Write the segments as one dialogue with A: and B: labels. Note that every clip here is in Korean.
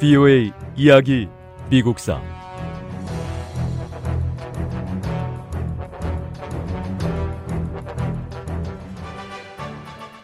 A: VOA 이야기 미국사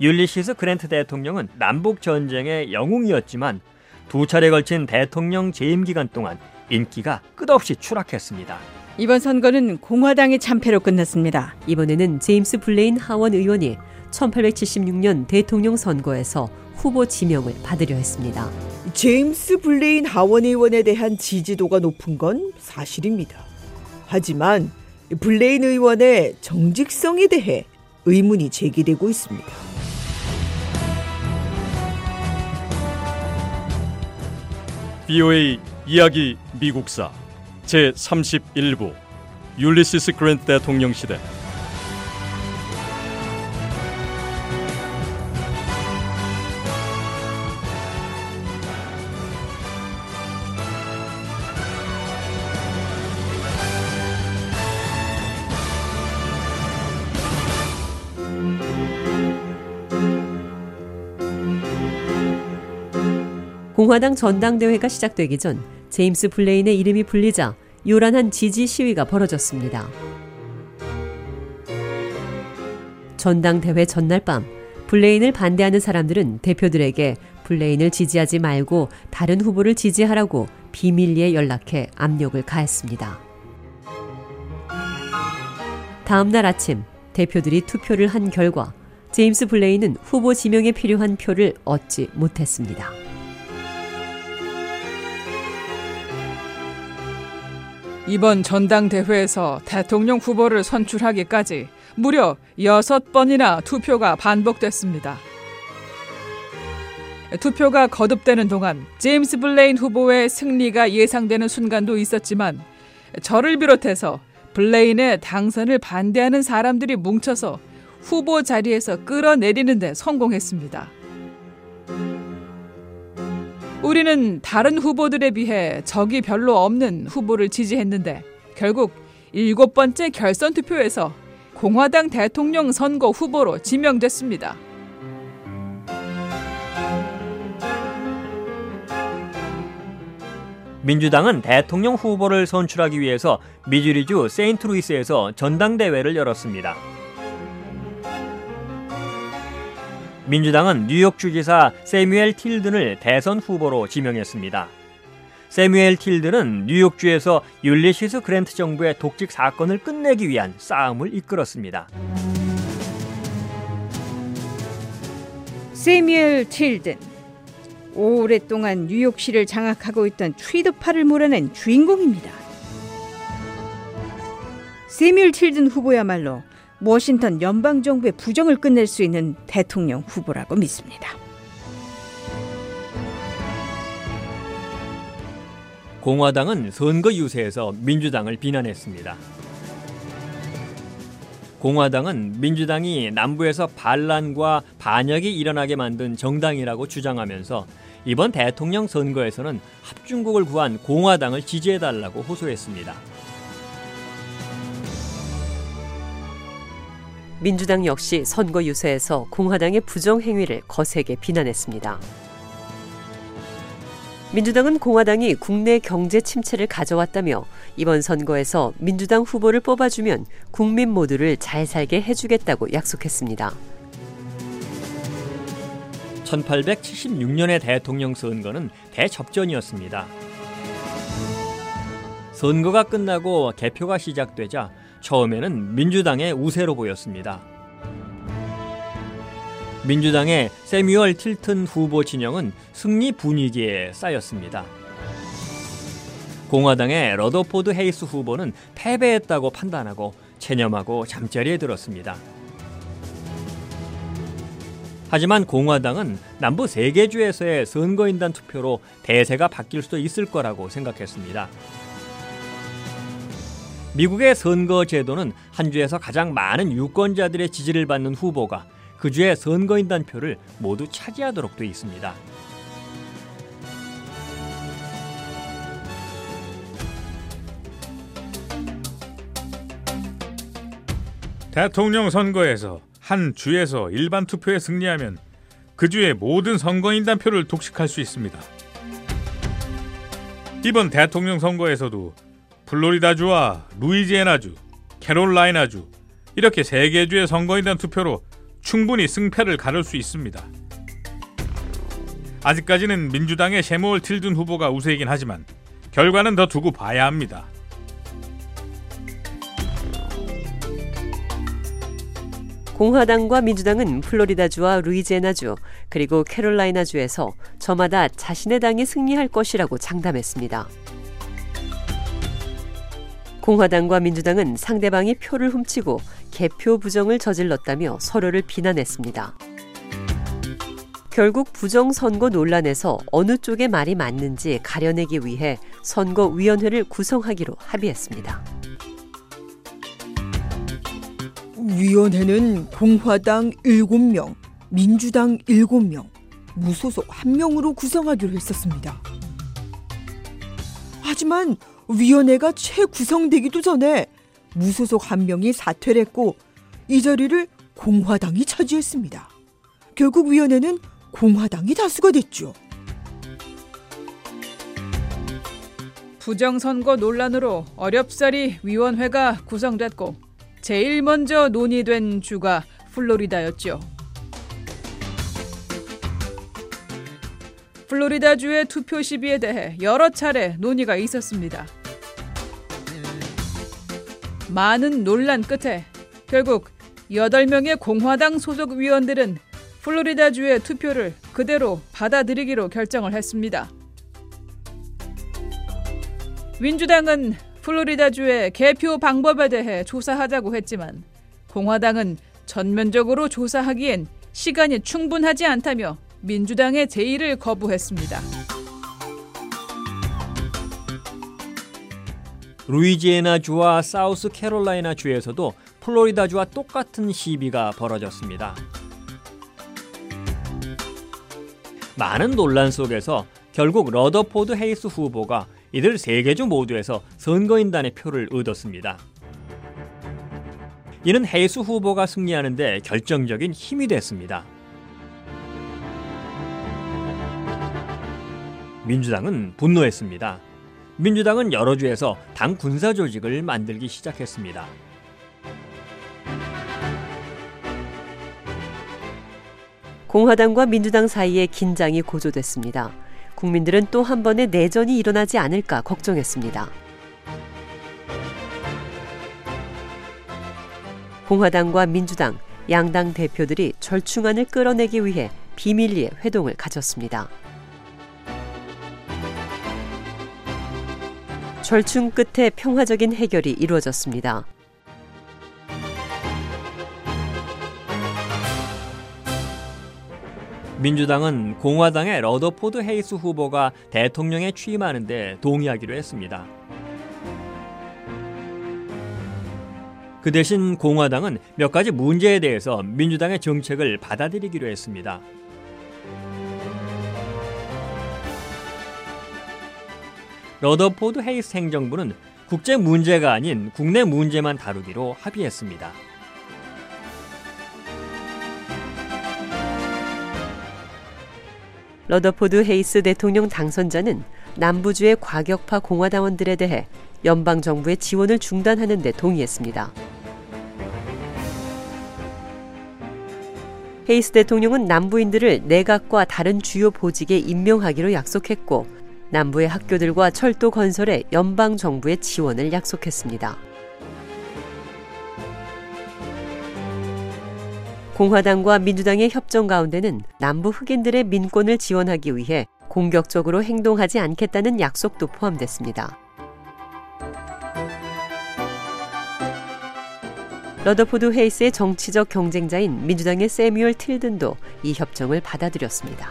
B: 율리시스 그랜트 대통령은 남북 전쟁의 영웅이었지만 두 차례 걸친 대통령 재임 기간 동안 인기가 끝없이 추락했습니다.
C: 이번 선거는 공화당의 참패로 끝났습니다.
D: 이번에는 제임스 블레인 하원 의원이 1876년 대통령 선거에서 후보 지명을 받으려 했습니다.
E: 제임스 블레인 하원 의원에 대한 지지도가 높은 건 사실입니다. 하지만 블레인 의원의 정직성에 대해 의문이 제기되고 있습니다.
A: VOA 이야기 미국사 제 31부 율리시스 그랜트 대통령 시대
D: 공화당 전당대회가 시작되기 전 제임스 블레인의 이름이 불리자 요란한 지지 시위가 벌어졌습니다. 전당대회 전날 밤 블레인을 반대하는 사람들은 대표들에게 블레인을 지지하지 말고 다른 후보를 지지하라고 비밀리에 연락해 압력을 가했습니다. 다음 날 아침 대표들이 투표를 한 결과 제임스 블레인은 후보 지명에 필요한 표를 얻지 못했습니다.
F: 이번 전당대회에서 대통령 후보를 선출하기까지 무려 6번이나 투표가 반복됐습니다. 투표가 거듭되는 동안 제임스 블레인 후보의 승리가 예상되는 순간도 있었지만 저를 비롯해서 블레인의 당선을 반대하는 사람들이 뭉쳐서 후보 자리에서 끌어내리는 데 성공했습니다. 우리는 다른 후보들에 비해 적이 별로 없는 후보를 지지했는데 결국 일곱 번째 결선 투표에서 공화당 대통령 선거 후보로 지명됐습니다.
B: 민주당은 대통령 후보를 선출하기 위해서 미주리주 세인트루이스에서 전당대회를 열었습니다. 민주당은 뉴욕 주지사 세뮤엘 틸든을 대선 후보로 지명했습니다. 세뮤엘 틸든은 뉴욕주에서 율리시스 그랜트 정부의 독직 사건을 끝내기 위한 싸움을 이끌었습니다.
C: 세뮤엘 틸든 오랫동안 뉴욕시를 장악하고 있던 트위드파를 몰아낸 주인공입니다. 세뮤엘 틸든 후보야말로 워싱턴 연방정부의 부정을 끝낼 수 있는 대통령 후보라고 믿습니다.
B: 공화당은 선거 유세에서 민주당을 비난했습니다. 공화당은 민주당이 남부에서 반란과 반역이 일어나게 만든 정당이라고 주장하면서 이번 대통령 선거에서는 합중국을 구한 공화당을 지지해달라고 호소했습니다.
D: 민주당 역시 선거 유세에서 공화당의 부정 행위를 거세게 비난했습니다. 민주당은 공화당이 국내 경제 침체를 가져왔다며 이번 선거에서 민주당 후보를 뽑아주면 국민 모두를 잘 살게 해주겠다고 약속했습니다.
B: 1876년의 대통령 선거는 대접전이었습니다. 선거가 끝나고 개표가 시작되자 처음에는 민주당의 우세로 보였습니다. 민주당의 세뮤얼 틸튼 후보 진영은 승리 분위기에 쌓였습니다. 공화당의 러더포드 헤이스 후보는 패배했다고 판단하고 체념하고 잠자리에 들었습니다. 하지만 공화당은 남부 세 개 주에서의 선거인단 투표로 대세가 바뀔 수도 있을 거라고 생각했습니다. 미국의 선거 제도는 한 주에서 가장 많은 유권자들의 지지를 받는 후보가 그 주의 선거인단 표를 모두 차지하도록 돼 있습니다.
G: 대통령 선거에서 한 주에서 일반 투표에 승리하면 그 주의 모든 선거인단 표를 독식할 수 있습니다. 이번 대통령 선거에서도 플로리다주와 루이지애나주, 캐롤라이나주 이렇게 세 개 주의 선거인단 투표로 충분히 승패를 가를 수 있습니다. 아직까지는 민주당의 셰모얼 틸든 후보가 우세이긴 하지만 결과는 더 두고 봐야 합니다.
D: 공화당과 민주당은 플로리다주와 루이지애나주 그리고 캐롤라이나주에서 저마다 자신의 당이 승리할 것이라고 장담했습니다. 공화당과 민주당은 상대방이 표를 훔치고 개표 부정을 저질렀다며 서로를 비난했습니다. 결국 부정선거 논란에서 어느 쪽의 말이 맞는지 가려내기 위해 선거위원회를 구성하기로 합의했습니다.
E: 위원회는 공화당 7명, 민주당 7명, 무소속 1명으로 구성하기로 했었습니다. 하지만 위원회가 채구성되기도 전에 무소속 1명이 사퇴를 했고 이 자리를 공화당이 차지했습니다. 결국 위원회는 공화당이 다수가 됐죠.
F: 부정선거 논란으로 어렵사리 위원회가 구성됐고 제일 먼저 논의된 주가 플로리다였죠. 플로리다주의 투표 시비에 대해 여러 차례 논의가 있었습니다. 많은 논란 끝에 결국 8명의 공화당 소속 위원들은 플로리다주의 투표를 그대로 받아들이기로 결정을 했습니다. 민주당은 플로리다주의 개표 방법에 대해 조사하자고 했지만 공화당은 전면적으로 조사하기엔 시간이 충분하지 않다며 민주당의 제의를 거부했습니다.
B: 루이지애나주와 사우스 캐롤라이나주에서도 플로리다주와 똑같은 시비가 벌어졌습니다. 많은 논란 속에서 결국 러더포드 헤이스 후보가 이들 세 개 주 모두에서 선거인단의 표를 얻었습니다. 이는 헤이스 후보가 승리하는데 결정적인 힘이 됐습니다. 민주당은 분노했습니다. 민주당은 여러 주에서 당 군사 조직을 만들기 시작했습니다.
D: 공화당과 민주당 사이에 긴장이 고조됐습니다. 국민들은 또 한 번의 내전이 일어나지 않을까 걱정했습니다. 공화당과 민주당, 양당 대표들이 절충안을 끌어내기 위해 비밀리에 회동을 가졌습니다. 절충 끝에 평화적인 해결이 이루어졌습니다.
B: 민주당은 공화당의 러더포드 헤이스 후보가 대통령에 취임하는데 동의하기로 했습니다. 그 대신 공화당은 몇 가지 문제에 대해서 민주당의 정책을 받아들이기로 했습니다. 러더포드 헤이스 행정부는 국제 문제가 아닌 국내 문제만 다루기로 합의했습니다.
D: 러더포드 헤이스 대통령 당선자는 남부주의 과격파 공화당원들에 대해 연방 정부의 지원을 중단하는 데 동의했습니다. 헤이스 대통령은 남부인들을 내각과 다른 주요 보직에 임명하기로 약속했고 남부의 학교들과 철도 건설에 연방 정부의 지원을 약속했습니다. 공화당과 민주당의 협정 가운데는 남부 흑인들의 민권을 지원하기 위해 공격적으로 행동하지 않겠다는 약속도 포함됐습니다. 러더포드 헤이스의 정치적 경쟁자인 민주당의 세뮤얼 틸든도 이 협정을 받아들였습니다.